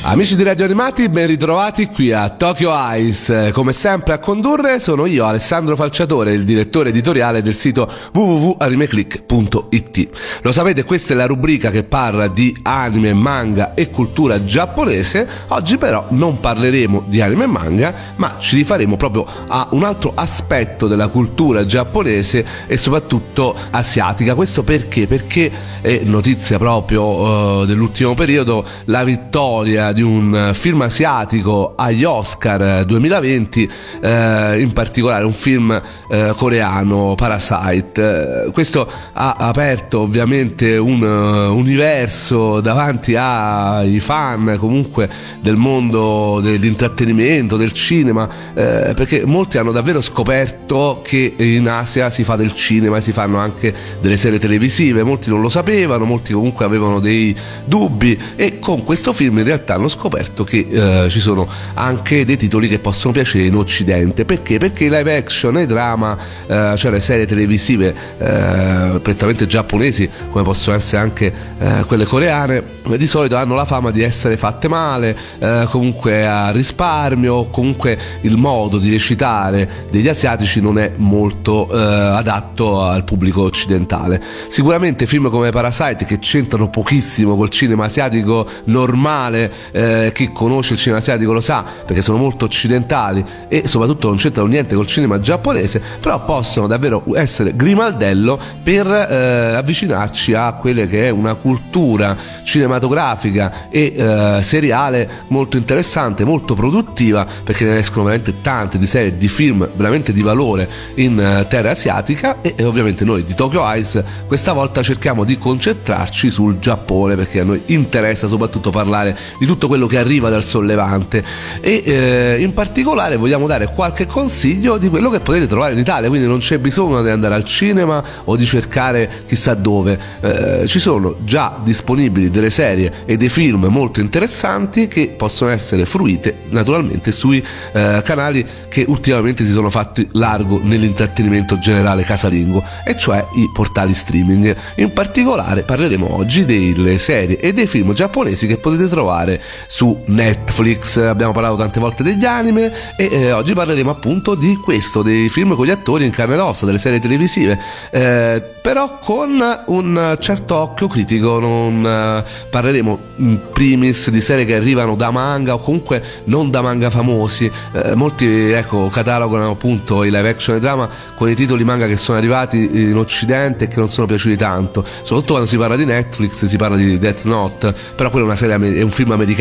Amici di Radio Animati, ben ritrovati qui a Tokyo Ice. Come sempre a condurre sono io, Alessandro Falciatore, il direttore editoriale del sito www.animeclick.it. Lo sapete, questa è la rubrica che parla di anime, manga e cultura giapponese. Oggi però non parleremo di anime e manga, ma ci rifaremo proprio a un altro aspetto della cultura giapponese e soprattutto asiatica. Questo perché? Perché è notizia proprio uh, dell'ultimo periodo la vittoria di un film asiatico agli Oscar 2020, eh, in particolare un film eh, coreano, Parasite. Eh, questo ha aperto ovviamente un universo davanti ai fan comunque del mondo dell'intrattenimento, del cinema, eh, perché molti hanno davvero scoperto che in Asia si fa del cinema e si fanno anche delle serie televisive, molti non lo sapevano, molti comunque avevano dei dubbi e con questo film in realtà hanno scoperto che eh, ci sono anche dei titoli che possono piacere in Occidente. Perché? Perché i live action e i drama, eh, cioè le serie televisive eh, prettamente giapponesi, come possono essere anche eh, quelle coreane, di solito hanno la fama di essere fatte male, eh, comunque a risparmio, comunque il modo di recitare degli asiatici non è molto eh, adatto al pubblico occidentale. Sicuramente film come Parasite che c'entrano pochissimo col cinema asiatico normale, eh, chi conosce il cinema asiatico lo sa perché sono molto occidentali e soprattutto non c'entrano niente col cinema giapponese, però possono davvero essere grimaldello per eh, avvicinarci a quelle che è una cultura cinematografica cinematografica e eh, seriale molto interessante, molto produttiva, perché ne escono veramente tante di serie, di film veramente di valore in eh, terra asiatica e, e, ovviamente noi di Tokyo Eyes questa volta cerchiamo di concentrarci sul Giappone perché a noi interessa soprattutto parlare di tutto quello che arriva dal sollevante e eh, in particolare vogliamo dare qualche consiglio di quello che potete trovare in Italia, quindi non c'è bisogno di andare al cinema o di cercare chissà dove, eh, ci sono già disponibili delle serie serie e dei film molto interessanti che possono essere fruite naturalmente sui eh, canali che ultimamente si sono fatti largo nell'intrattenimento generale casalingo e cioè i portali streaming. In particolare parleremo oggi delle serie e dei film giapponesi che potete trovare su Netflix. Abbiamo parlato tante volte degli anime e eh, oggi parleremo appunto di questo, dei film con gli attori in carne ed ossa, delle serie televisive, eh, però con un certo occhio critico, non eh, parleremo in primis di serie che arrivano da manga o comunque non da manga famosi. Eh, molti ecco, catalogano appunto i live action e drama con i titoli manga che sono arrivati in occidente e che non sono piaciuti tanto. Soprattutto quando si parla di Netflix, si parla di Death Note, però quello è una serie, è un film americano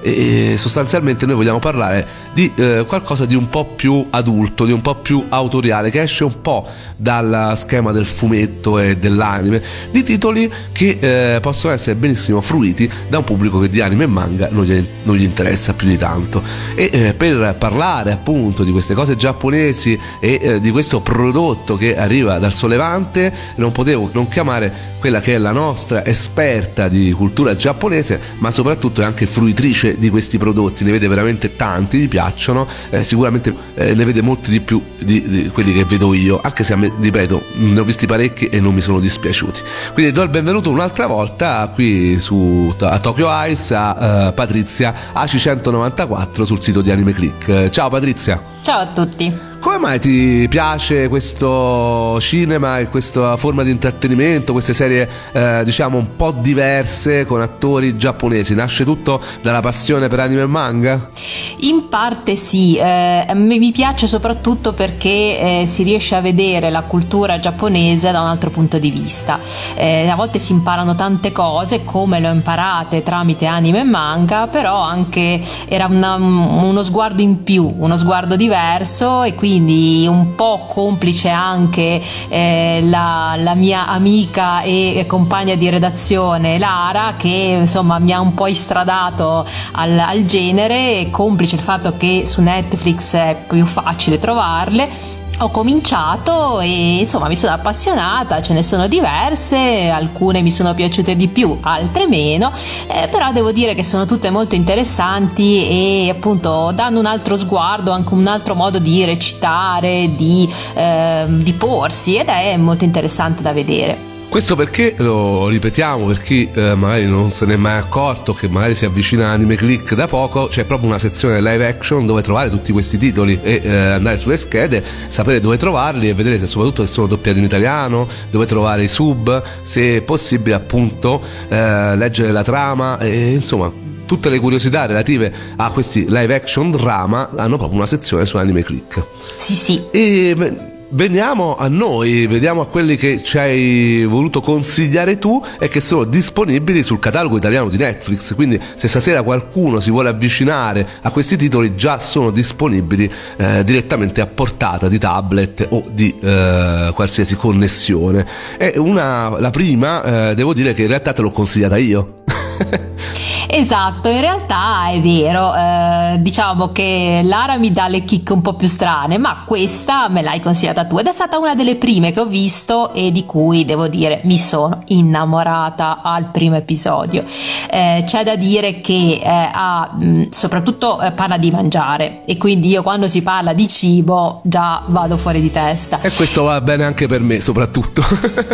e, e sostanzialmente noi vogliamo parlare di eh, qualcosa di un po' più adulto, di un po' più autoriale, che esce un po' dal schema del fumetto e dell'anime, di titoli che eh, possono essere benissimo fruiti da un pubblico che di anime e manga non gli, non gli interessa più di tanto. E eh, per parlare appunto di queste cose giapponesi e eh, di questo prodotto che arriva dal sollevante, non potevo non chiamare quella che è la nostra esperta di cultura giapponese, ma soprattutto è anche fruitrice di questi prodotti, ne vede veramente tanti, gli piacciono, eh, sicuramente eh, ne vede molti di più di, di, quelli che vedo io, anche se ripeto, ne ho visti parecchi e non mi sono dispiaciuti. Quindi do il benvenuto un'altra volta qui su a Tokyo Ice a uh, Patrizia AC194 sul sito di Anime Click. Ciao Patrizia. Ciao a tutti. Come mai ti piace questo cinema e questa forma di intrattenimento, queste serie eh, diciamo un po' diverse con attori giapponesi? Nasce tutto dalla passione per anime e manga? In parte sì, eh, mi piace soprattutto perché eh, si riesce a vedere la cultura giapponese da un altro punto di vista. Eh, a volte si imparano tante cose come le ho imparate tramite anime e manga, però anche era una, uno sguardo in più, uno sguardo diverso e quindi quindi un po' complice anche eh, la, la, mia amica e compagna di redazione Lara che insomma mi ha un po' istradato al, al genere, complice il fatto che su Netflix è più facile trovarle ho cominciato e insomma mi sono appassionata, ce ne sono diverse, alcune mi sono piaciute di più, altre meno, eh, però devo dire che sono tutte molto interessanti e appunto danno un altro sguardo, anche un altro modo di recitare, di, eh, di porsi ed è molto interessante da vedere. Questo perché lo ripetiamo per chi eh, magari non se n'è mai accorto, che magari si avvicina a Anime Click da poco, c'è proprio una sezione live action dove trovare tutti questi titoli e eh, andare sulle schede, sapere dove trovarli e vedere se soprattutto se sono doppiati in italiano, dove trovare i sub, se è possibile appunto eh, leggere la trama e insomma tutte le curiosità relative a questi live action drama hanno proprio una sezione su Anime Click. Sì, sì. E Veniamo a noi, vediamo a quelli che ci hai voluto consigliare tu e che sono disponibili sul catalogo italiano di Netflix. Quindi, se stasera qualcuno si vuole avvicinare a questi titoli, già sono disponibili eh, direttamente a portata di tablet o di eh, qualsiasi connessione. E una, la prima, eh, devo dire che in realtà te l'ho consigliata io. Esatto, in realtà è vero, eh, diciamo che Lara mi dà le kick un po' più strane, ma questa me l'hai consigliata tu ed è stata una delle prime che ho visto e di cui devo dire mi sono innamorata al primo episodio. Eh, c'è da dire che eh, ha, mh, soprattutto eh, parla di mangiare e quindi io quando si parla di cibo già vado fuori di testa. E questo va bene anche per me soprattutto.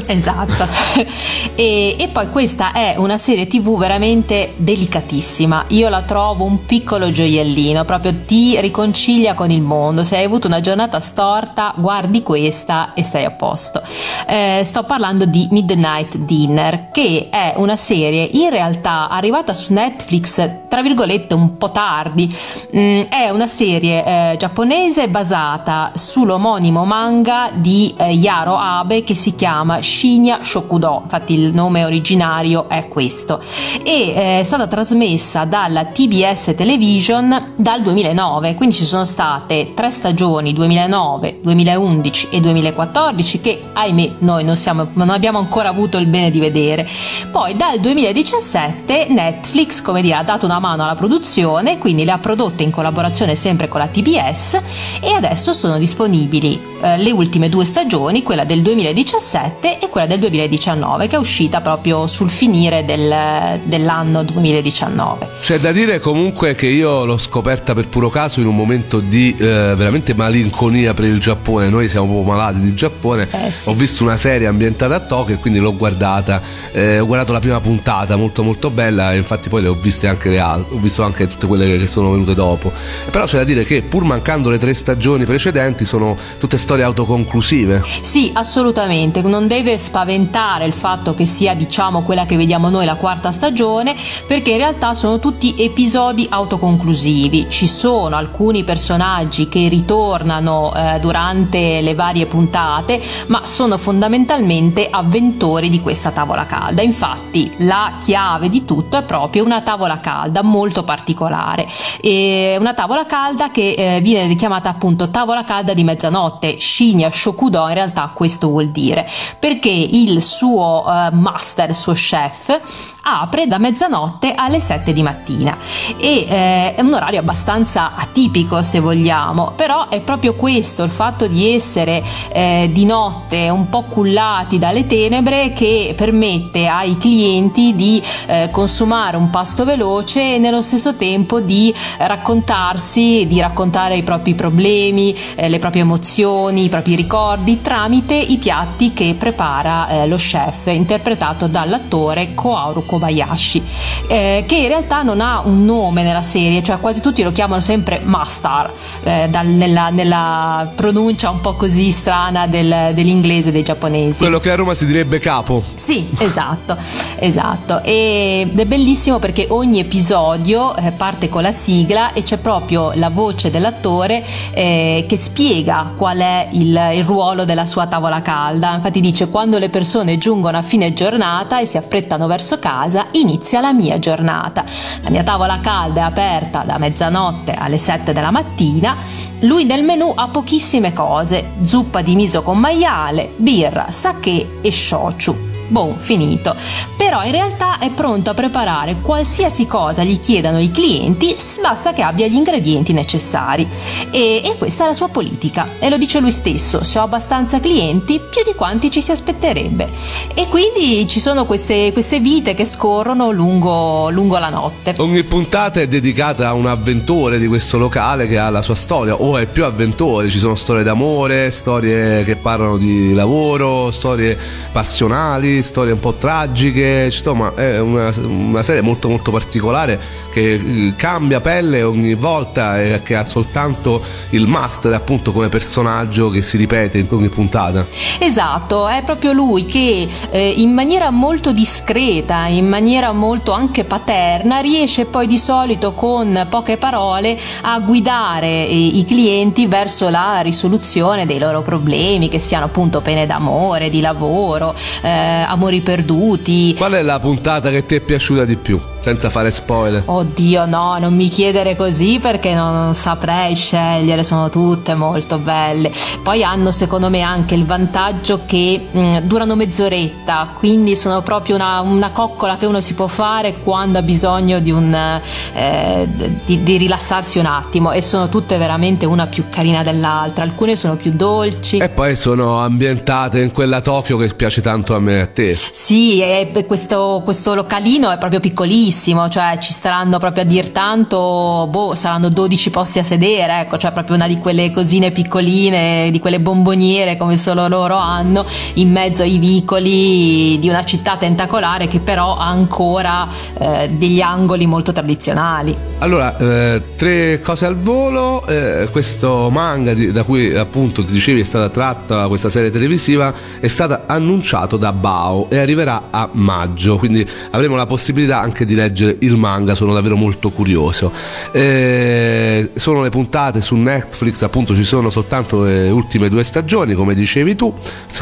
esatto. e, e poi questa è una serie tv veramente delicata delicatissima. Io la trovo un piccolo gioiellino, proprio ti riconcilia con il mondo. Se hai avuto una giornata storta, guardi questa e sei a posto. Eh, sto parlando di Midnight Dinner, che è una serie in realtà arrivata su Netflix, tra virgolette, un po' tardi. Mm, è una serie eh, giapponese basata sull'omonimo manga di eh, Yaro Abe che si chiama Shinya Shokudo. Infatti il nome originario è questo. E eh, è stata trasmessa dalla TBS Television dal 2009, quindi ci sono state tre stagioni 2009, 2011 e 2014 che ahimè noi non, siamo, non abbiamo ancora avuto il bene di vedere. Poi dal 2017 Netflix come dire, ha dato una mano alla produzione, quindi le ha prodotte in collaborazione sempre con la TBS e adesso sono disponibili eh, le ultime due stagioni, quella del 2017 e quella del 2019 che è uscita proprio sul finire del, dell'anno 2019. 2019. C'è da dire comunque che io l'ho scoperta per puro caso in un momento di eh, veramente malinconia per il Giappone, noi siamo malati di Giappone, eh sì. ho visto una serie ambientata a Tokyo e quindi l'ho guardata, eh, ho guardato la prima puntata molto molto bella e infatti poi le ho viste anche le altre, ho visto anche tutte quelle che sono venute dopo, però c'è da dire che pur mancando le tre stagioni precedenti sono tutte storie autoconclusive. Sì, assolutamente, non deve spaventare il fatto che sia diciamo quella che vediamo noi la quarta stagione perché in realtà sono tutti episodi autoconclusivi. Ci sono alcuni personaggi che ritornano eh, durante le varie puntate, ma sono fondamentalmente avventori di questa tavola calda. Infatti, la chiave di tutto è proprio una tavola calda molto particolare. E una tavola calda che eh, viene chiamata appunto tavola calda di mezzanotte. Shinya Shokudo in realtà questo vuol dire perché il suo eh, master, il suo chef apre da mezzanotte alle 7 di mattina. E eh, è un orario abbastanza atipico se vogliamo, però è proprio questo, il fatto di essere eh, di notte un po' cullati dalle tenebre che permette ai clienti di eh, consumare un pasto veloce e nello stesso tempo di raccontarsi, di raccontare i propri problemi, eh, le proprie emozioni, i propri ricordi tramite i piatti che prepara eh, lo chef interpretato dall'attore Koaru Kobayashi, eh, che in realtà non ha un nome nella serie, cioè quasi tutti lo chiamano sempre Master, eh, dal, nella, nella, pronuncia un po' così strana del, dell'inglese dei giapponesi. Quello che a Roma si direbbe capo. Sì, esatto, esatto. Ed è bellissimo perché ogni episodio eh, parte con la sigla e c'è proprio la voce dell'attore eh, che spiega qual è il, il ruolo della sua tavola calda. Infatti dice quando le persone giungono a fine giornata e si affrettano verso casa inizia la mia giornata. La mia tavola calda è aperta da mezzanotte alle 7 della mattina. Lui nel menù ha pochissime cose: zuppa di miso con maiale, birra, sake e shochu boh, finito. Però in realtà è pronto a preparare qualsiasi cosa gli chiedano i clienti, basta che abbia gli ingredienti necessari. E, e questa è la sua politica. E lo dice lui stesso, se ho abbastanza clienti, più di quanti ci si aspetterebbe. E quindi ci sono queste, queste vite che scorrono lungo, lungo la notte. Ogni puntata è dedicata a un avventore di questo locale che ha la sua storia, o è più avventore, ci sono storie d'amore, storie che parlano di lavoro, storie passionali, storie un po' tragiche, insomma è una, una serie molto molto particolare che eh, cambia pelle ogni volta e che ha soltanto il master appunto come personaggio che si ripete in ogni puntata. Esatto, è proprio lui che eh, in maniera molto discreta, in maniera molto anche paterna, riesce poi di solito con poche parole a guidare eh, i clienti verso la risoluzione dei loro problemi, che siano appunto pene d'amore, di lavoro, eh, amori perduti. Qual è la puntata che ti è piaciuta di più? Senza fare spoiler. Oddio, no, non mi chiedere così perché non, saprei scegliere, sono tutte molto belle. Poi hanno secondo me anche il vantaggio che mh, mm, durano mezz'oretta, quindi sono proprio una, una, coccola che uno si può fare quando ha bisogno di, un, eh, di, di rilassarsi un attimo e sono tutte veramente una più carina dell'altra, alcune sono più dolci. E poi sono ambientate in quella Tokyo che piace tanto a me e a te. Sì, e questo, questo localino è proprio piccolissimo pochissimo, cioè ci staranno proprio a dir tanto, boh, saranno 12 posti a sedere, ecco, cioè proprio una di quelle cosine piccoline, di quelle bomboniere come solo loro hanno, in mezzo ai vicoli di una città tentacolare che però ha ancora eh, degli angoli molto tradizionali. Allora, eh, tre cose al volo, eh, questo manga di, da cui appunto ti dicevi è stata tratta questa serie televisiva è stato annunciato da Bao e arriverà a maggio, quindi avremo la possibilità anche di leggere leggere il manga, sono davvero molto curioso. Eh, sono le puntate su Netflix, appunto ci sono soltanto le ultime due stagioni, come dicevi tu,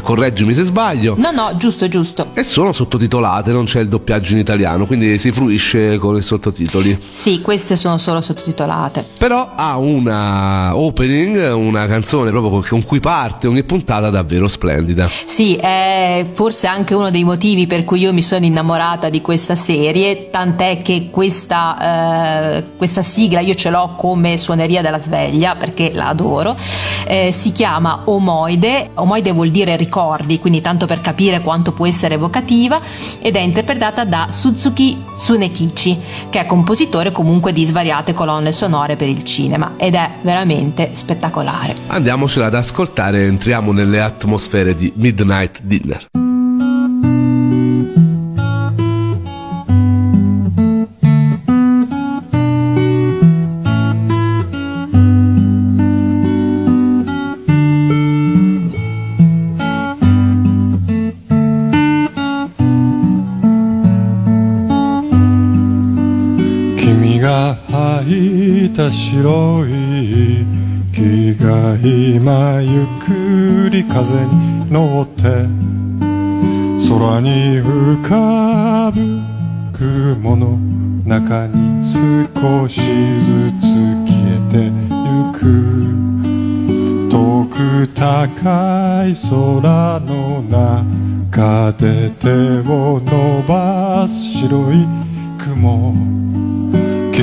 correggimi se sbaglio. No, no, giusto, giusto. E sono sottotitolate, non c'è il doppiaggio in italiano, quindi si fruisce con i sottotitoli. Sì, queste sono solo sottotitolate. Però ha una opening, una canzone proprio con cui parte ogni puntata davvero splendida. Sì, è forse anche uno dei motivi per cui io mi sono innamorata di questa serie, tanto tant'è che questa, eh, questa, sigla io ce l'ho come suoneria della sveglia perché la adoro. Eh, si chiama Omoide, Omoide vuol dire ricordi, quindi tanto per capire quanto può essere evocativa, ed è interpretata da Suzuki Tsunekichi, che è compositore comunque di svariate colonne sonore per il cinema ed è veramente spettacolare. Andiamocela ad ascoltare, entriamo nelle atmosfere di Midnight Dinner. た白い木が今ゆっくり風に乗って空に浮かぶ雲の中に少しずつ消えてゆく。遠く高い空の中で手を伸ばす白い雲。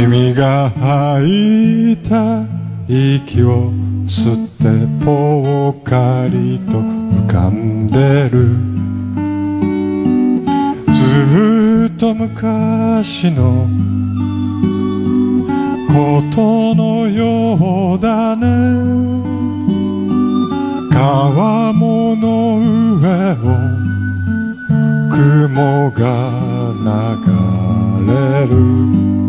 君が吐いた息を吸ってぽっかりと浮かんでる。ずっと昔のことのようだね。川面の上を雲が流れる。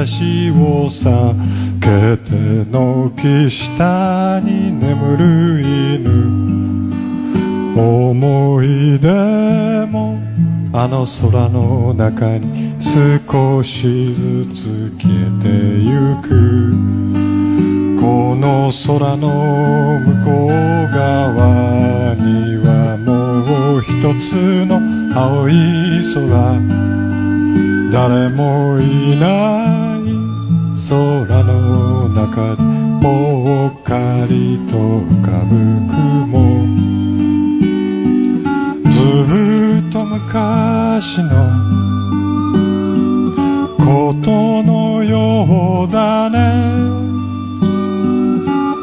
日差しを避けて軒下に眠る犬。思い出もあの空の中に少しずつ消えてゆく。この空の向こう側にはもう一つの青い空。誰もいない空の中でぽっかりと浮かぶ雲。ずっと昔のことのようだね。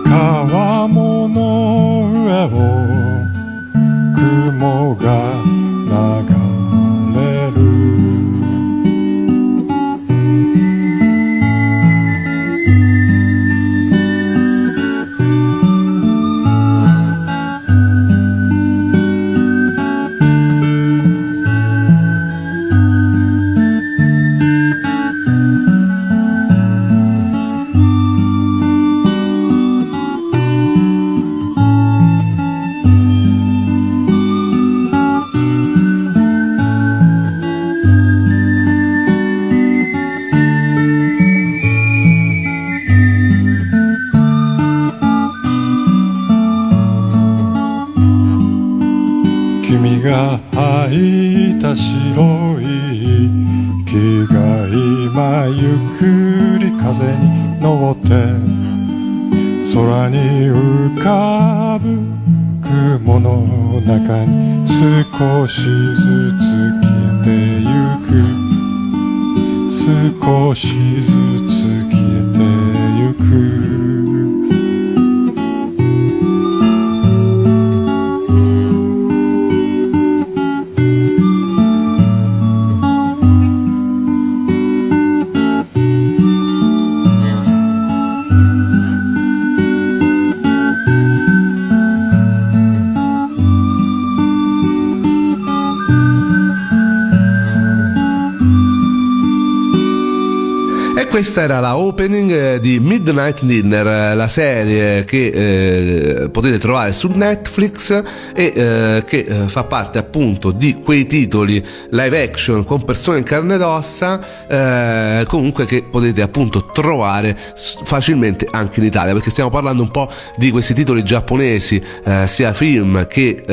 川面の上を雲が era la opening eh, di Midnight Dinner, eh, la serie che eh, potete trovare su Netflix e eh, che eh, fa parte appunto di quei titoli live action con persone in carne ed ossa, eh, comunque che potete appunto trovare facilmente anche in Italia, perché stiamo parlando un po' di questi titoli giapponesi, sia film che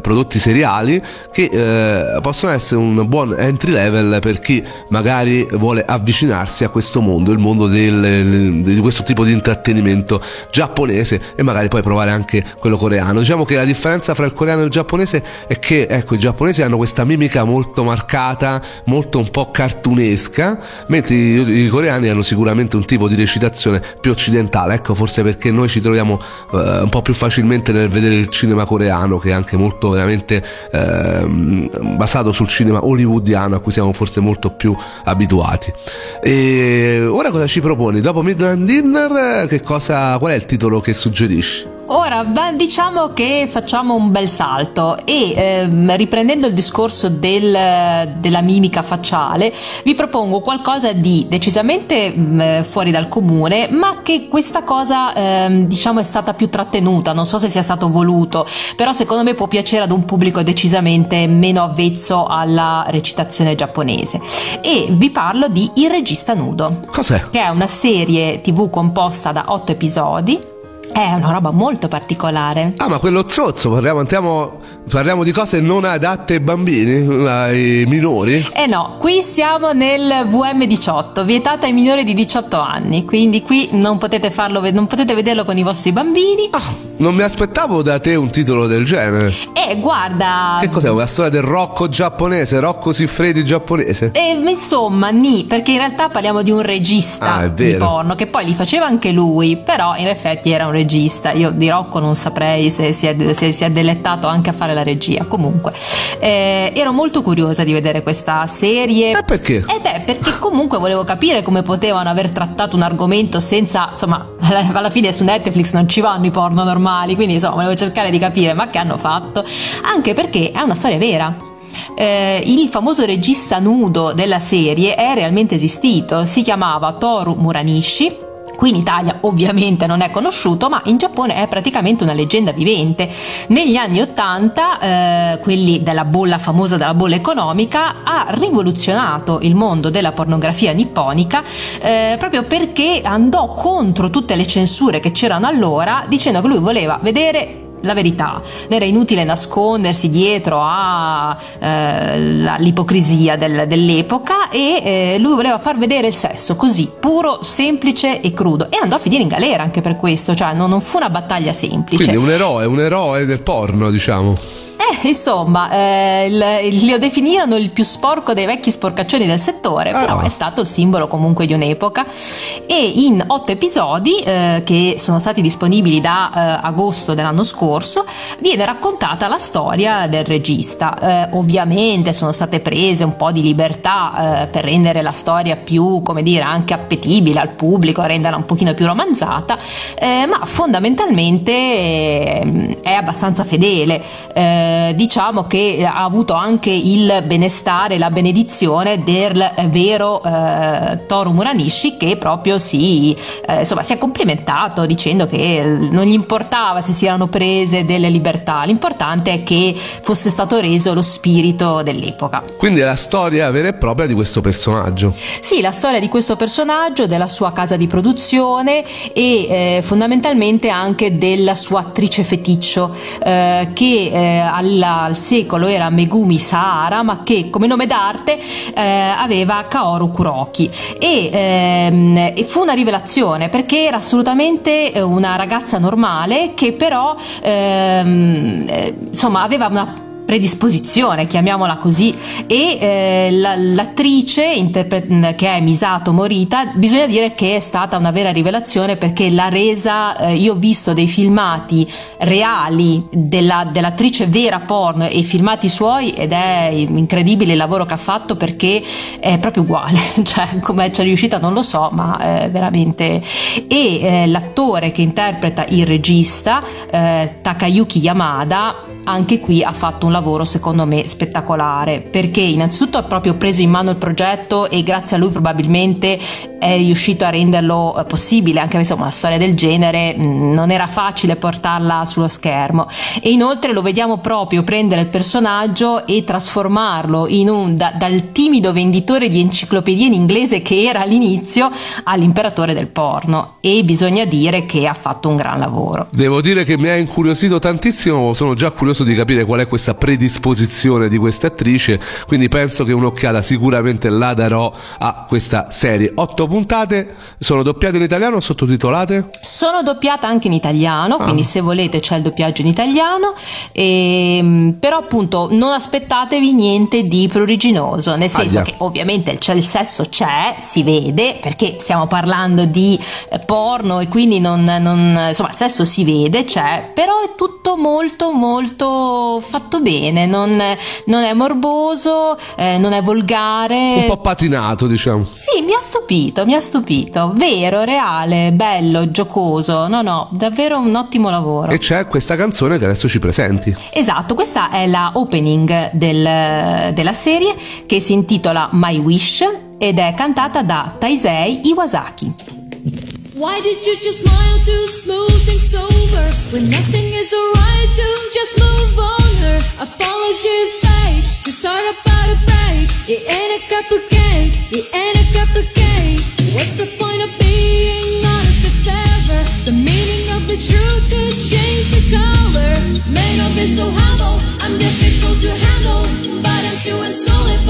prodotti seriali, che possono essere un buon entry level per chi magari vuole avvicinarsi a questo mondo, il mondo del, di questo tipo di intrattenimento giapponese e magari poi provare anche quello coreano. Diciamo che la differenza fra il coreano e il giapponese è che ecco, i giapponesi hanno questa mimica molto marcata, molto un po' cartunesca, mentre i, i coreani hanno sicuramente un tipo di recitazione più occidentale. Ecco, forse perché noi ci troviamo eh, un po' più facilmente nel vedere il cinema coreano, che è anche molto veramente ehm, basato sul cinema hollywoodiano a cui siamo forse molto più abituati. E ora cosa ci proponi? Dopo Midnight Dinner, che cosa, qual è il titolo che suggerisci? Ora, beh, diciamo che facciamo un bel salto e ehm, riprendendo il discorso del- della mimica facciale, vi propongo qualcosa di decisamente mh, fuori dal comune, ma che questa cosa ehm, diciamo è stata più trattenuta, non so se sia stato voluto, però secondo me può piacere ad un pubblico decisamente meno avvezzo alla recitazione giapponese. E vi parlo di Il regista nudo Cos'è? che è una serie tv composta da otto episodi. È una roba molto particolare. Ah, ma quello zozzo, parliamo, andiamo, parliamo di cose non adatte ai bambini, ai minori? Eh no, qui siamo nel VM18, vietata ai minori di 18 anni, quindi qui non potete farlo, non potete vederlo con i vostri bambini. Ah, non mi aspettavo da te un titolo del genere. E guarda, Che cos'è? Una storia del Rocco giapponese, Rocco Siffredi giapponese? E, insomma, ni, perché in realtà parliamo di un regista Ah, di porno, che poi li faceva anche lui, però in effetti era un regista. Io di Rocco non saprei se si è, se si è delettato anche a fare la regia. Comunque, eh, ero molto curiosa di vedere questa serie. E perché? Eh beh, perché comunque volevo capire come potevano aver trattato un argomento senza, insomma, alla, alla fine su Netflix non ci vanno i porno normali, quindi insomma, volevo cercare di capire ma che hanno fatto, anche perché è una storia vera. eh, il famoso regista nudo della serie è realmente esistito, si chiamava Toru Muranishi Qui in Italia ovviamente non è conosciuto, ma in Giappone è praticamente una leggenda vivente. Negli anni Ottanta, eh, quelli della bolla famosa della bolla economica, ha rivoluzionato il mondo della pornografia nipponica eh, proprio perché andò contro tutte le censure che c'erano allora, dicendo che lui voleva vedere la verità. Era inutile nascondersi dietro all'ipocrisia eh, del, dell'epoca e eh, lui voleva far vedere il sesso così, puro, semplice e crudo. E andò a finire in galera anche per questo, cioè non, non fu una battaglia semplice. Quindi un eroe, un eroe del porno, diciamo. Eh, insomma, eh, lo definirono il più sporco dei vecchi sporcaccioni del settore, ah. però è stato il simbolo comunque di un'epoca. E in otto episodi, eh, che sono stati disponibili da eh, agosto dell'anno scorso, viene raccontata la storia del regista. Eh, ovviamente sono state prese un po' di libertà eh, per rendere la storia più, come dire, anche appetibile al pubblico, renderla un pochino più romanzata, ma fondamentalmente è abbastanza fedele eh, diciamo che ha avuto anche il benestare, la benedizione del vero eh, Toru Muranishi che proprio si, eh, insomma, si è complimentato dicendo che non gli importava se si erano prese delle libertà, l'importante è che fosse stato reso lo spirito dell'epoca. Quindi è la storia vera e propria di questo personaggio. Sì, la storia di questo personaggio, della sua casa di produzione e eh, fondamentalmente anche della sua attrice feticcio eh, che eh, al, al, secolo era Megumi Sahara, ma che come nome d'arte eh, aveva Kaoru Kuroki. E, ehm, e, fu una rivelazione perché era assolutamente eh, una ragazza normale che però ehm, eh, insomma aveva una predisposizione, chiamiamola così, e eh, la, l'attrice interpre- che è Misato Morita, bisogna dire che è stata una vera rivelazione perché l'ha resa, eh, io ho visto dei filmati reali della, dell'attrice vera porno e filmati suoi ed è incredibile il lavoro che ha fatto perché è proprio uguale, cioè come ci è riuscita non lo so, ma è veramente... E eh, l'attore che interpreta il regista, eh, Takayuki Yamada, anche qui ha fatto un lavoro secondo me spettacolare. Perché innanzitutto ha proprio preso in mano il progetto e grazie a lui probabilmente è riuscito a renderlo eh, possibile anche insomma una storia del genere mm, non era facile portarla sullo schermo. E inoltre lo vediamo proprio prendere il personaggio e trasformarlo in un da, dal timido venditore di enciclopedie in inglese che era all'inizio all'imperatore del porno. E bisogna dire che ha fatto un gran lavoro. Devo dire che mi ha incuriosito tantissimo sono già curioso di capire qual è questa predisposizione di questa attrice, quindi penso che un'occhiata sicuramente la darò a questa serie. Otto puntate, sono doppiate in italiano o sottotitolate? Sono doppiate anche in italiano, ah. quindi se volete c'è il doppiaggio in italiano, e, ehm, però appunto non aspettatevi niente di pruriginoso, nel senso ah, che ovviamente il, il, sesso c'è, si vede, perché stiamo parlando di eh, porno e quindi non, non, insomma il sesso si vede, c'è, però è tutto molto molto fatto, bene, non, non è morboso, eh, non è volgare. Un po' patinato, diciamo. Sì, mi ha stupito, mi ha stupito. Vero, reale, bello, giocoso. No, no, davvero un ottimo lavoro. E c'è questa canzone che adesso ci presenti. Esatto, questa è la opening del, della serie che si intitola My Wish ed è cantata da Taisei Iwasaki. Why did you just smile to smooth things over? When nothing is alright to just move on her. Apologies paid, to start about a break. It ain't a cup of cake, it ain't a cup of cake. What's the point of being honest if ever? The meaning of the truth could change the color. May not be so humble, I'm difficult to handle But I'm still insulted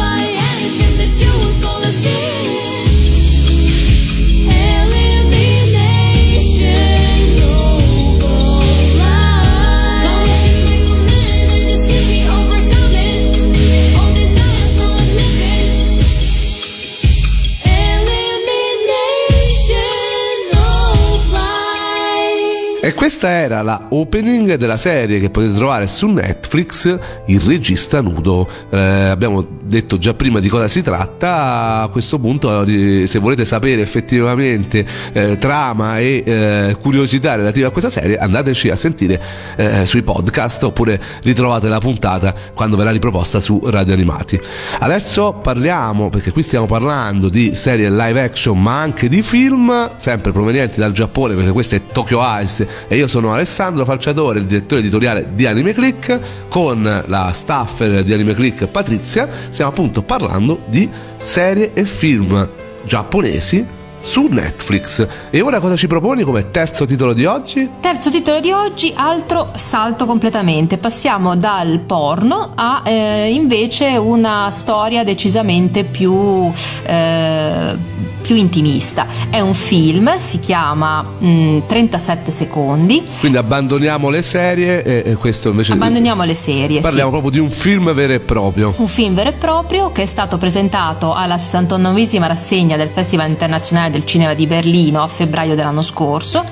questa era la opening della serie che potete trovare su Netflix, Il regista nudo. Eh, abbiamo detto già prima di cosa si tratta, a questo punto se volete sapere effettivamente eh, trama e eh, curiosità relative a questa serie andateci a sentire eh, sui podcast oppure ritrovate la puntata quando verrà riproposta su Radio Animati. Adesso parliamo, perché qui stiamo parlando di serie live action ma anche di film, sempre provenienti dal Giappone perché questo è Tokyo Ice e io sono Alessandro Falciatore, il direttore editoriale di Anime Click, con la staffer di Anime Click Patrizia, stiamo appunto parlando di serie e film giapponesi su Netflix. E ora cosa ci proponi come terzo titolo di oggi? Terzo titolo di oggi, altro salto completamente. Passiamo dal porno a eh, invece una storia decisamente più... Eh, più intimista. È un film, si chiama mh, mm, 37 secondi. Quindi abbandoniamo le serie e, e questo invece... Abbandoniamo le serie. Parliamo sì. proprio di un film vero e proprio. Un film vero e proprio che è stato presentato alla 69esima rassegna del Festival Internazionale del Cinema di Berlino a febbraio dell'anno scorso,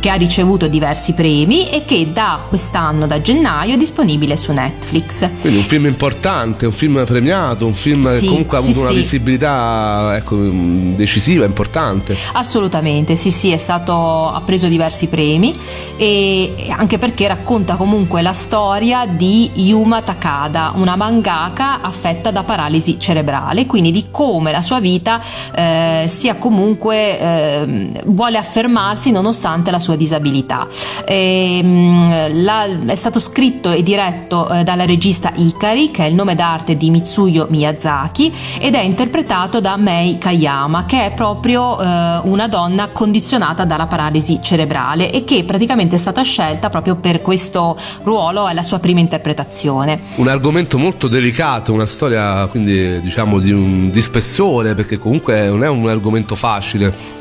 che ha ricevuto diversi premi e che da quest'anno, da gennaio, è disponibile su Netflix. Quindi un film importante, un film premiato, un film sì, che comunque ha avuto sì, una visibilità ecco, decisiva decisiva, importante. Assolutamente, sì, sì, è stato, ha preso diversi premi e anche perché racconta comunque la storia di Yuma Takada, una mangaka affetta da paralisi cerebrale, quindi di come la sua vita eh, sia comunque eh, vuole affermarsi nonostante la sua disabilità. E, ehm, la, è stato scritto e diretto eh, dalla regista Ikari, che è il nome d'arte di Mitsuyo Miyazaki, ed è interpretato da Mei Kayama, che è è proprio eh, una donna condizionata dalla paralisi cerebrale e che praticamente è stata scelta proprio per questo ruolo alla sua prima interpretazione. Un argomento molto delicato, una storia quindi diciamo di, un, di spessore perché comunque non è un argomento facile.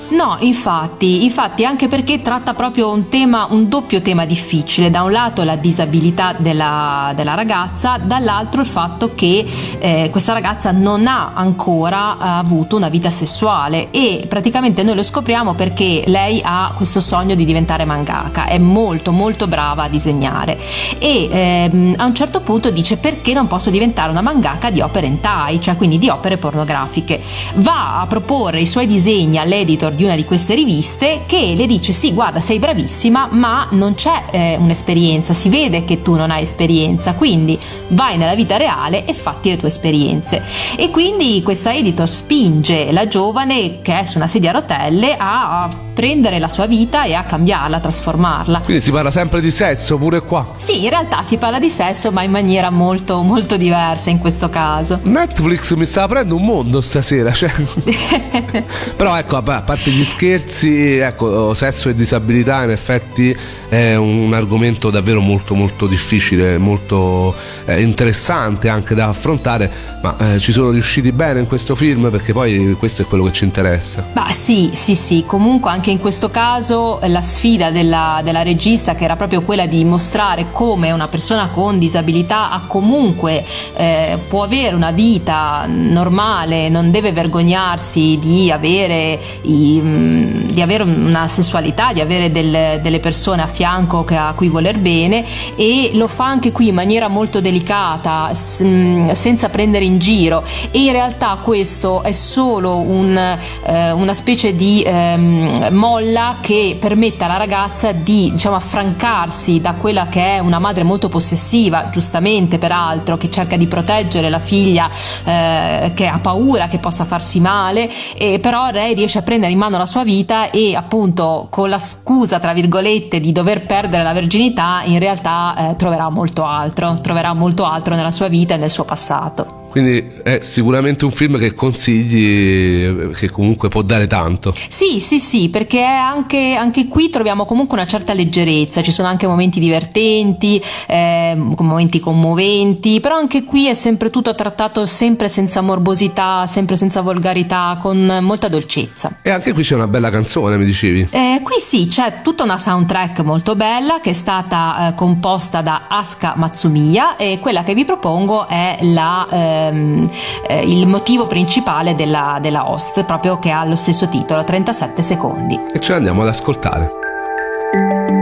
No, infatti, infatti anche perché tratta proprio un tema, un doppio tema difficile, da un lato la disabilità della, della ragazza, dall'altro il fatto che eh, questa ragazza non ha ancora eh, avuto una vita sessuale e praticamente noi lo scopriamo perché lei ha questo sogno di diventare mangaka, è molto molto brava a disegnare. E ehm, a un certo punto dice perché non posso diventare una mangaka di opere hentai, cioè quindi di opere pornografiche. Va a proporre i suoi disegni all'editor di una di queste riviste che le dice sì guarda sei bravissima ma non c'è eh, un'esperienza, si vede che tu non hai esperienza, quindi vai nella vita reale e fatti le tue esperienze. E quindi questa editor spinge la giovane che è su una sedia a rotelle a prendere la sua vita e a cambiarla, a trasformarla. Quindi si parla sempre di sesso pure qua? Sì, in realtà si parla di sesso ma in maniera molto molto diversa in questo caso. Netflix mi sta aprendo un mondo stasera, cioè... però ecco, a parte gli scherzi, ecco, sesso e disabilità in effetti è un argomento davvero molto molto difficile, molto eh, interessante anche da affrontare, ma eh, ci sono riusciti bene in questo film perché poi questo è quello che ci interessa. Ma sì, sì, sì, comunque anche in questo caso la sfida della, della regista che era proprio quella di mostrare come una persona con disabilità ha comunque eh, può avere una vita normale, non deve vergognarsi di avere i Mm, di, avere una sessualità, di avere del, delle persone a fianco che, a cui voler bene e lo fa anche qui in maniera molto delicata, mm, senza prendere in giro. E in realtà questo è solo un, eh, una specie di ehm, molla che permette alla ragazza di diciamo, affrancarsi da quella che è una madre molto possessiva, giustamente peraltro, che cerca di proteggere la figlia eh, che ha paura che possa farsi male, e però lei riesce a prendere in mano la sua vita e appunto con la scusa tra virgolette di dover perdere la verginità in realtà eh, troverà molto altro, troverà molto altro nella sua vita e nel suo passato. Quindi è sicuramente un film che consigli, che comunque può dare tanto. Sì, sì, sì, perché anche, anche qui troviamo comunque una certa leggerezza, ci sono anche momenti divertenti, eh, momenti commoventi, però anche qui è sempre tutto trattato sempre senza morbosità, sempre senza volgarità, con molta dolcezza. E anche qui c'è una bella canzone, mi dicevi? Eh, qui sì, c'è tutta una soundtrack molto bella che è stata eh, composta da Asuka Matsumiya e quella che vi propongo è la eh, ehm, eh, il motivo principale della, della host, proprio che ha lo stesso titolo, 37 secondi. E ce l'andiamo ad ascoltare.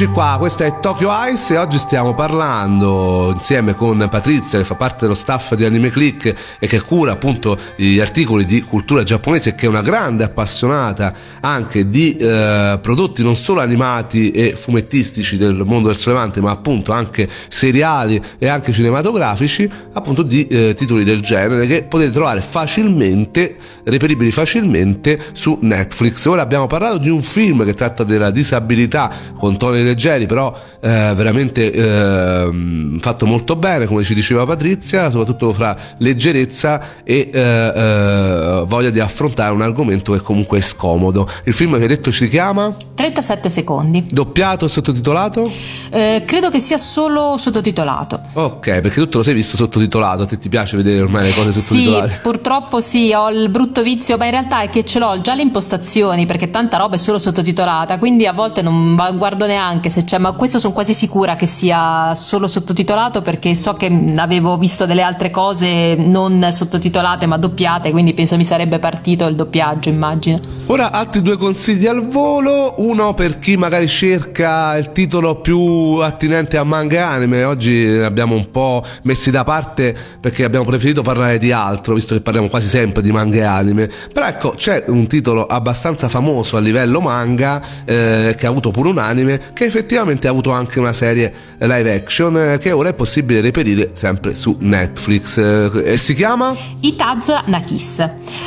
Eccoci qua, questa è Tokyo Ice e oggi stiamo parlando insieme con Patrizia che fa parte dello staff di Anime Click e che cura appunto gli articoli di cultura giapponese e che è una grande appassionata anche di eh, prodotti non solo animati e fumettistici del mondo del sollevante ma appunto anche seriali e anche cinematografici appunto di eh, titoli del genere che potete trovare facilmente, reperibili facilmente su Netflix. Ora abbiamo parlato di un film che tratta della disabilità con toni leggeri, però eh, veramente eh, fatto molto bene, come ci diceva Patrizia, soprattutto fra leggerezza e eh, eh, voglia di affrontare un argomento che comunque è scomodo. Il film che hai detto si chiama? 37 secondi. Doppiato o sottotitolato? Eh, credo che sia solo sottotitolato. Ok, perché tu te lo sei visto sottotitolato, a te ti piace vedere ormai le cose sottotitolate? Sì, purtroppo sì, ho il brutto vizio, ma in realtà è che ce l'ho già le impostazioni, perché tanta roba è solo sottotitolata, quindi a volte non guardo neanche se c'è, ma questo sono quasi sicura che sia solo sottotitolato perché so che avevo visto delle altre cose non sottotitolate ma doppiate, quindi penso mi sarebbe partito il doppiaggio, immagino. Ora altri due consigli al volo, uno per chi magari cerca il titolo più attinente a manga e anime, oggi abbiamo un po' messi da parte perché abbiamo preferito parlare di altro, visto che parliamo quasi sempre di manga e anime, però ecco c'è un titolo abbastanza famoso a livello manga eh, che ha avuto pure un anime che effettivamente ha avuto anche una serie live action eh, che ora è possibile reperire sempre su Netflix eh, e si chiama Itazora Nakis.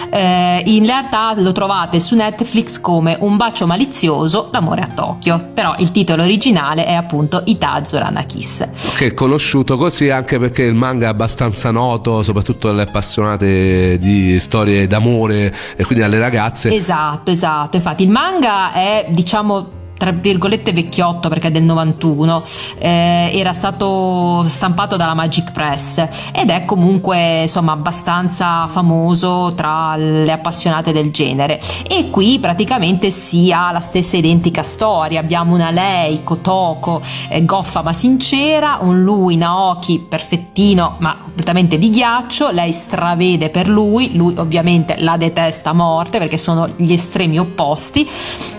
Eh, in realtà lo trovate su Netflix come Un bacio malizioso, l'amore a Tokyo, però il titolo originale è appunto Itazora Nakis. Che è conosciuto così anche perché il manga è abbastanza noto, soprattutto alle appassionate di storie d'amore e quindi alle ragazze. Esatto, esatto. Infatti il manga è diciamo tra virgolette vecchiotto perché è del 91, eh, era stato stampato dalla Magic Press. Ed è comunque insomma abbastanza famoso tra le appassionate del genere. E qui praticamente si ha la stessa identica storia, abbiamo una lei, Kotoko, eh, goffa ma sincera, un lui, Naoki, perfettino ma completamente di ghiaccio, lei stravede per lui, lui ovviamente la detesta a morte perché sono gli estremi opposti,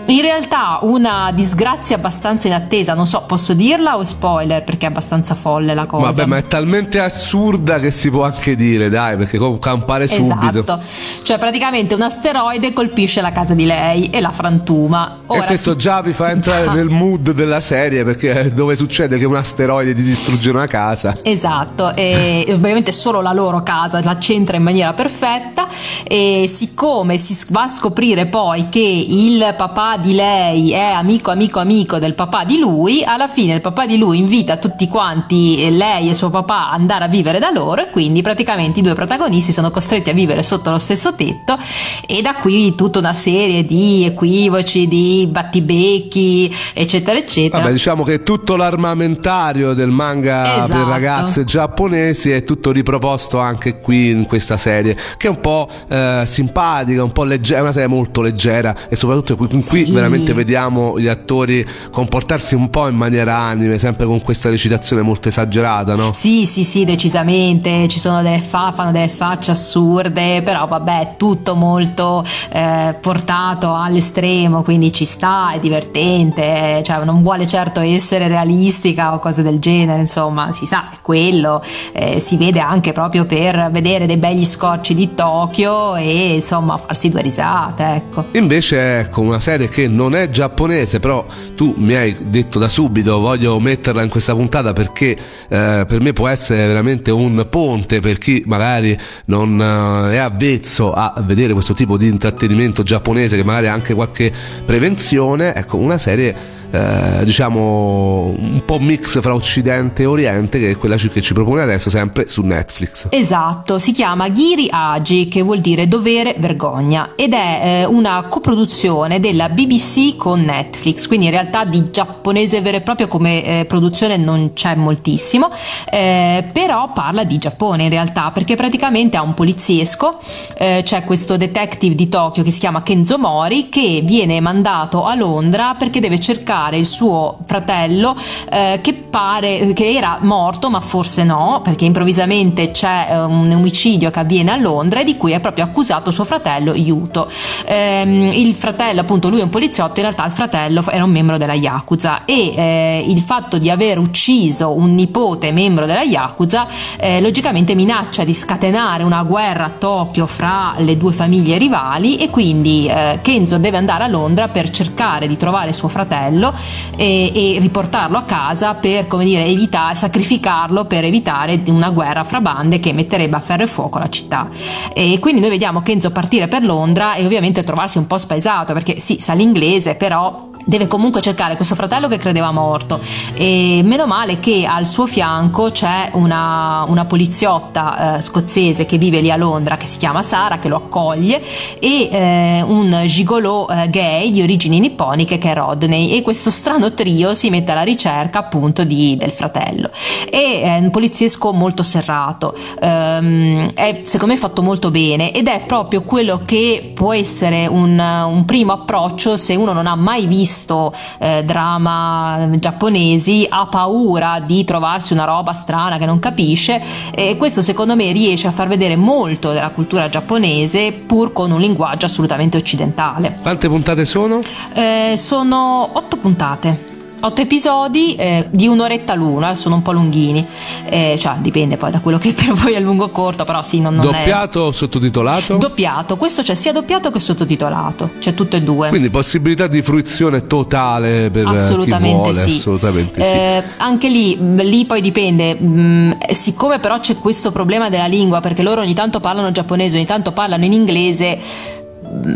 in realtà una disgrazia abbastanza inattesa, non so, posso dirla o spoiler perché è abbastanza folle la cosa. Vabbè, ma è talmente assurda che si può anche dire, dai, perché campare subito. Esatto. Cioè, praticamente un asteroide colpisce la casa di lei e la frantuma. Ora e questo si... già vi fa entrare nel mood della serie perché dove succede che un asteroide ti distrugge una casa. Esatto, e ovviamente solo la loro casa la centra in maniera perfetta e siccome si va a scoprire poi che il papà di lei è amico amico amico del papà di lui, alla fine il papà di lui invita tutti quanti, lei e suo papà, ad andare a vivere da loro e quindi praticamente i due protagonisti sono costretti a vivere sotto lo stesso tetto e da qui tutta una serie di equivoci, di battibecchi, eccetera, eccetera. Vabbè, diciamo che tutto l'armamentario del manga esatto. per ragazze giapponesi è tutto riproposto anche qui in questa serie, che è un po' eh, simpatica, un po' leggera, è una serie molto leggera e soprattutto qui, qui sì. veramente vediamo gli attori comportarsi un po' in maniera anime, sempre con questa recitazione molto esagerata, no? Sì, sì, sì, decisamente, ci sono delle fa, fanno delle facce assurde, però vabbè, tutto molto eh, portato all'estremo, quindi ci sta, è divertente, cioè non vuole certo essere realistica o cose del genere, insomma, si sa, è quello, eh, si vede anche proprio per vedere dei begli scorci di Tokyo e insomma farsi due risate, ecco. Invece ecco una serie che non è giapponese, però tu mi hai detto da subito voglio metterla in questa puntata perché eh, per me può essere veramente un ponte per chi magari non eh, è avvezzo a vedere questo tipo di intrattenimento giapponese che magari ha anche qualche prevenzione, ecco una serie eh, diciamo un po' mix fra occidente e oriente che è quella che ci propone adesso sempre su Netflix. Esatto si chiama Giri Agi che vuol dire dovere vergogna ed è eh, una coproduzione della BBC con Netflix. Quindi in realtà di giapponese vero e proprio come eh, produzione non c'è moltissimo eh, però parla di Giappone in realtà perché praticamente ha un poliziesco eh, c'è questo detective di Tokyo che si chiama Kenzo Mori che viene mandato a Londra perché deve cercare cercare il suo fratello eh, che pare che era morto, ma forse no, perché improvvisamente c'è eh, un omicidio che avviene a Londra e di cui è proprio accusato suo fratello Yuto. Ehm, il fratello, appunto, lui è un poliziotto, in realtà il fratello era un membro della Yakuza e eh, il fatto di aver ucciso un nipote membro della Yakuza eh, logicamente minaccia di scatenare una guerra a Tokyo fra le due famiglie rivali e quindi eh, Kenzo deve andare a Londra per cercare di trovare suo fratello e, e riportarlo a casa per come dire evitare, sacrificarlo per evitare una guerra fra bande che metterebbe a ferro e fuoco la città. E quindi noi vediamo Kenzo partire per Londra e ovviamente trovarsi un po' spaesato perché sì sa l'inglese però deve comunque cercare questo fratello che credeva morto. E meno male che al suo fianco c'è una, una poliziotta eh, scozzese che vive lì a Londra che si chiama Sara che lo accoglie e eh, un gigolò eh, gay di origini nipponiche che è Rodney. E questo strano trio si mette alla ricerca appunto di, del fratello. E è un poliziesco molto serrato. Ehm, è secondo me fatto molto bene. Ed è proprio quello che può essere un, un primo approccio se uno non ha mai visto visto eh, drama giapponesi ha paura di trovarsi una roba strana che non capisce e questo secondo me riesce a far vedere molto della cultura giapponese pur con un linguaggio assolutamente occidentale. Quante puntate sono? Eh, sono otto puntate otto episodi eh, di un'oretta l'uno, sono un po' lunghini, eh, cioè dipende poi da quello che per voi è lungo o corto, però sì, non, non Doppiato o sottotitolato? Doppiato, questo c'è sia doppiato che sottotitolato, c'è tutte e due. Quindi possibilità di fruizione totale per assolutamente vuole, sì. assolutamente sì. Eh, anche lì, lì poi dipende, mh, mm, siccome però c'è questo problema della lingua, perché loro ogni tanto parlano giapponese, ogni tanto parlano in inglese,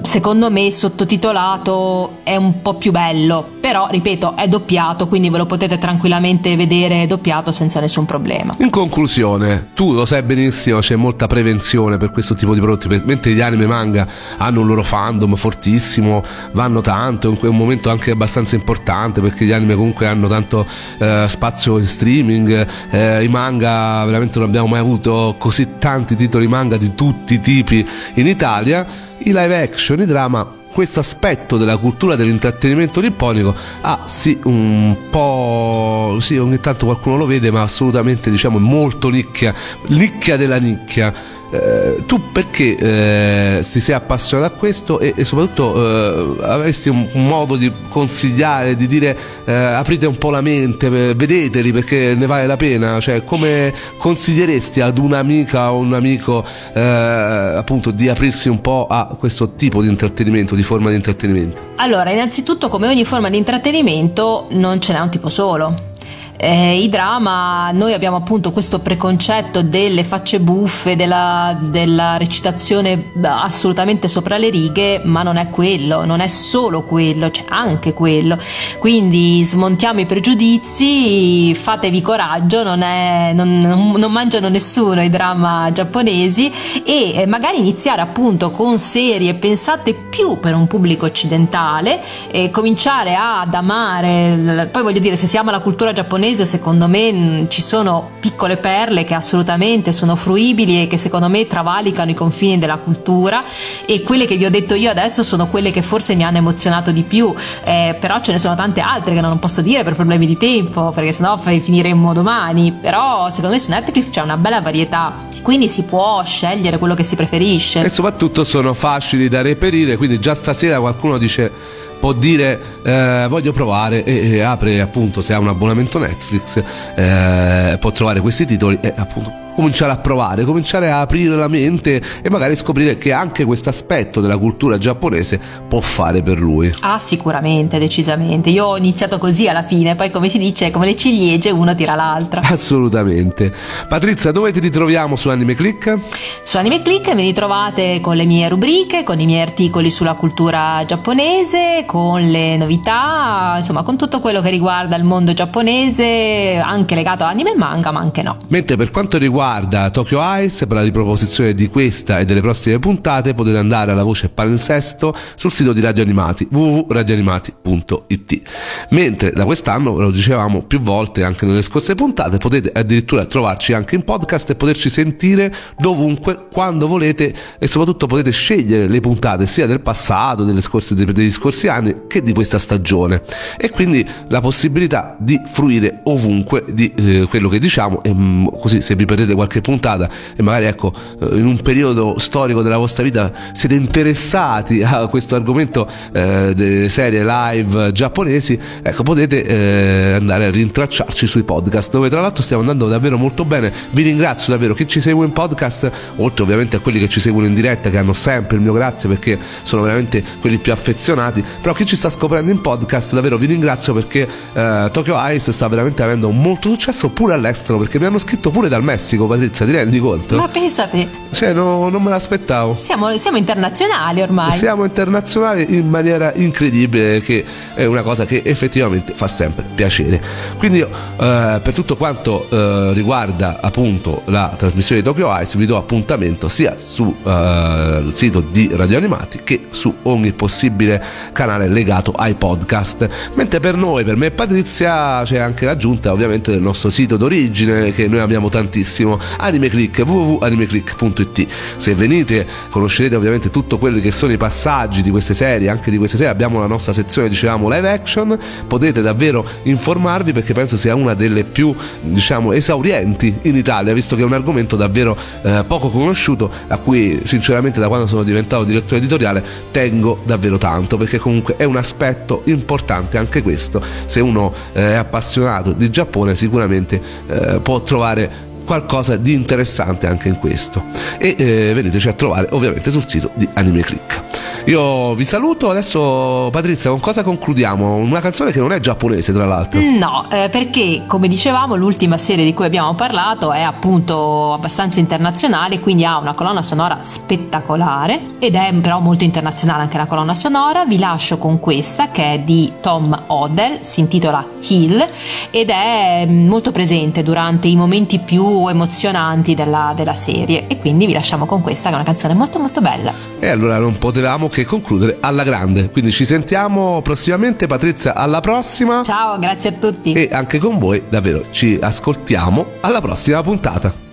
secondo me sottotitolato è un po' più bello, però ripeto è doppiato, quindi ve lo potete tranquillamente vedere doppiato senza nessun problema. In conclusione, tu lo sai benissimo, c'è molta prevenzione per questo tipo di prodotti, mentre gli anime manga hanno un loro fandom fortissimo, vanno tanto, è un momento anche abbastanza importante perché gli anime comunque hanno tanto eh, spazio in streaming, eh, i manga veramente non abbiamo mai avuto così tanti titoli manga di tutti i tipi in Italia i live action, i drama, questo aspetto della cultura dell'intrattenimento nipponico ha sì un po' sì ogni tanto qualcuno lo vede ma assolutamente diciamo molto nicchia nicchia della nicchia eh, tu perché eh, ti sei appassionato a questo e, e soprattutto eh, avresti un, modo di consigliare, di dire eh, aprite un po' la mente, eh, vedeteli perché ne vale la pena, cioè come consiglieresti ad un'amica o un amico appunto di aprirsi un po' a questo tipo di intrattenimento, di forma di intrattenimento? Allora, innanzitutto come ogni forma di intrattenimento non ce n'è un tipo solo eh, I drama, noi abbiamo appunto questo preconcetto delle facce buffe, della, della, recitazione assolutamente sopra le righe, ma non è quello, non è solo quello, c'è anche quello. Quindi smontiamo i pregiudizi, fatevi coraggio, non, è, non, non mangiano nessuno i drama giapponesi e eh, magari iniziare appunto con serie pensate più per un pubblico occidentale e cominciare ad amare, poi voglio dire, se si ama la cultura giapponese, giapponese secondo me mm, ci sono piccole perle che assolutamente sono fruibili e che secondo me travalicano i confini della cultura e quelle che vi ho detto io adesso sono quelle che forse mi hanno emozionato di più, eh, però ce ne sono tante altre che non posso dire per problemi di tempo, perché sennò finiremmo domani, però secondo me su Netflix c'è una bella varietà, quindi si può scegliere quello che si preferisce. E soprattutto sono facili da reperire, quindi già stasera qualcuno dice può dire eh, voglio provare e, e, apre appunto se ha un abbonamento Netflix eh, può trovare questi titoli e appunto cominciare a provare, cominciare a aprire la mente e magari scoprire che anche questo aspetto della cultura giapponese può fare per lui. Ah, sicuramente, decisamente. Io ho iniziato così alla fine, poi come si dice, come le ciliegie, uno tira l'altra. Assolutamente. Patrizia, dove ti ritroviamo su Anime Click? Su Anime Click mi ritrovate con le mie rubriche, con i miei articoli sulla cultura giapponese, con le novità, insomma, con tutto quello che riguarda il mondo giapponese, anche legato a anime e manga, ma anche no. Mentre per quanto riguarda riguarda Tokyo Ice, per la riproposizione di questa e delle prossime puntate potete andare alla voce palinsesto sul sito di Radio Animati www.radioanimati.it. Mentre da quest'anno, lo dicevamo più volte anche nelle scorse puntate, potete addirittura trovarci anche in podcast e poterci sentire dovunque, quando volete e soprattutto potete scegliere le puntate sia del passato, delle scorse, degli scorsi anni che di questa stagione e quindi la possibilità di fruire ovunque di eh, quello che diciamo e mh, mm, così se vi perdete qualche puntata e magari ecco eh, in un periodo storico della vostra vita siete interessati a questo argomento eh, delle serie live giapponesi ecco potete eh, andare a rintracciarci sui podcast dove tra l'altro stiamo andando davvero molto bene. Vi ringrazio davvero chi ci segue in podcast oltre ovviamente a quelli che ci seguono in diretta che hanno sempre il mio grazie perché sono veramente quelli più affezionati però chi ci sta scoprendo in podcast davvero vi ringrazio perché eh, Tokyo Ice sta veramente avendo molto successo pure all'estero perché mi hanno scritto pure dal Messico Patrizia ti rendi conto? ma pensate. Cioè no, non me l'aspettavo. Siamo, siamo internazionali ormai. Siamo internazionali in maniera incredibile che è una cosa che effettivamente fa sempre piacere. Quindi io eh, per tutto quanto eh, riguarda appunto la trasmissione di Tokyo Ice vi do appuntamento sia sul eh, sito di Radio Animati che su ogni possibile canale legato ai podcast. Mentre per noi per me e Patrizia c'è anche l'aggiunta ovviamente del nostro sito d'origine che noi abbiamo tantissimo AnimeClick www.animeclick.it se venite conoscerete ovviamente tutto quello che sono i passaggi di queste serie anche di queste serie. Abbiamo la nostra sezione dicevamo live action. Potete davvero informarvi perché penso sia una delle più diciamo esaurienti in Italia visto che è un argomento davvero eh, poco conosciuto a cui sinceramente da quando sono diventato direttore editoriale tengo davvero tanto perché comunque è un aspetto importante. Anche questo se uno eh, è appassionato di Giappone sicuramente eh, può trovare qualcosa di interessante anche in questo. E eh, veniteci a trovare ovviamente sul sito di Anime Click io vi saluto, adesso Patrizia, con cosa concludiamo? Una canzone che non è giapponese, tra l'altro. No, eh, perché come dicevamo, l'ultima serie di cui abbiamo parlato è appunto abbastanza internazionale, quindi ha una colonna sonora spettacolare ed è però molto internazionale anche la colonna sonora. Vi lascio con questa che è di Tom Odell, si intitola Hill ed è mm, molto presente durante i momenti più emozionanti della, della serie e quindi vi lasciamo con questa che è una canzone molto molto bella. E allora non potevamo che che concludere alla grande. Quindi ci sentiamo prossimamente, Patrizia, alla prossima. Ciao, grazie a tutti. E anche con voi, davvero, ci ascoltiamo alla prossima puntata.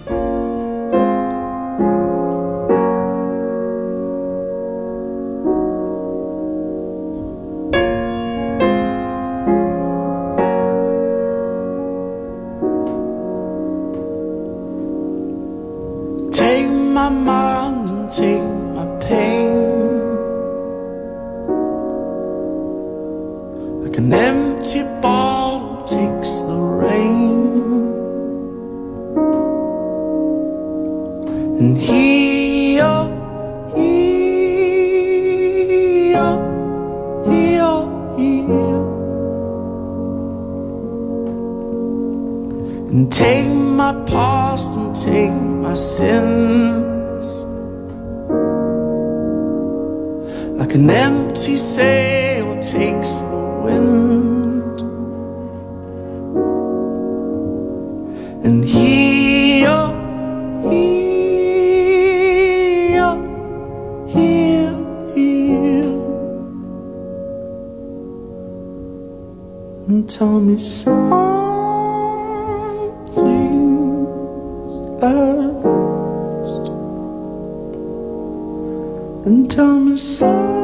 and he And tell me something's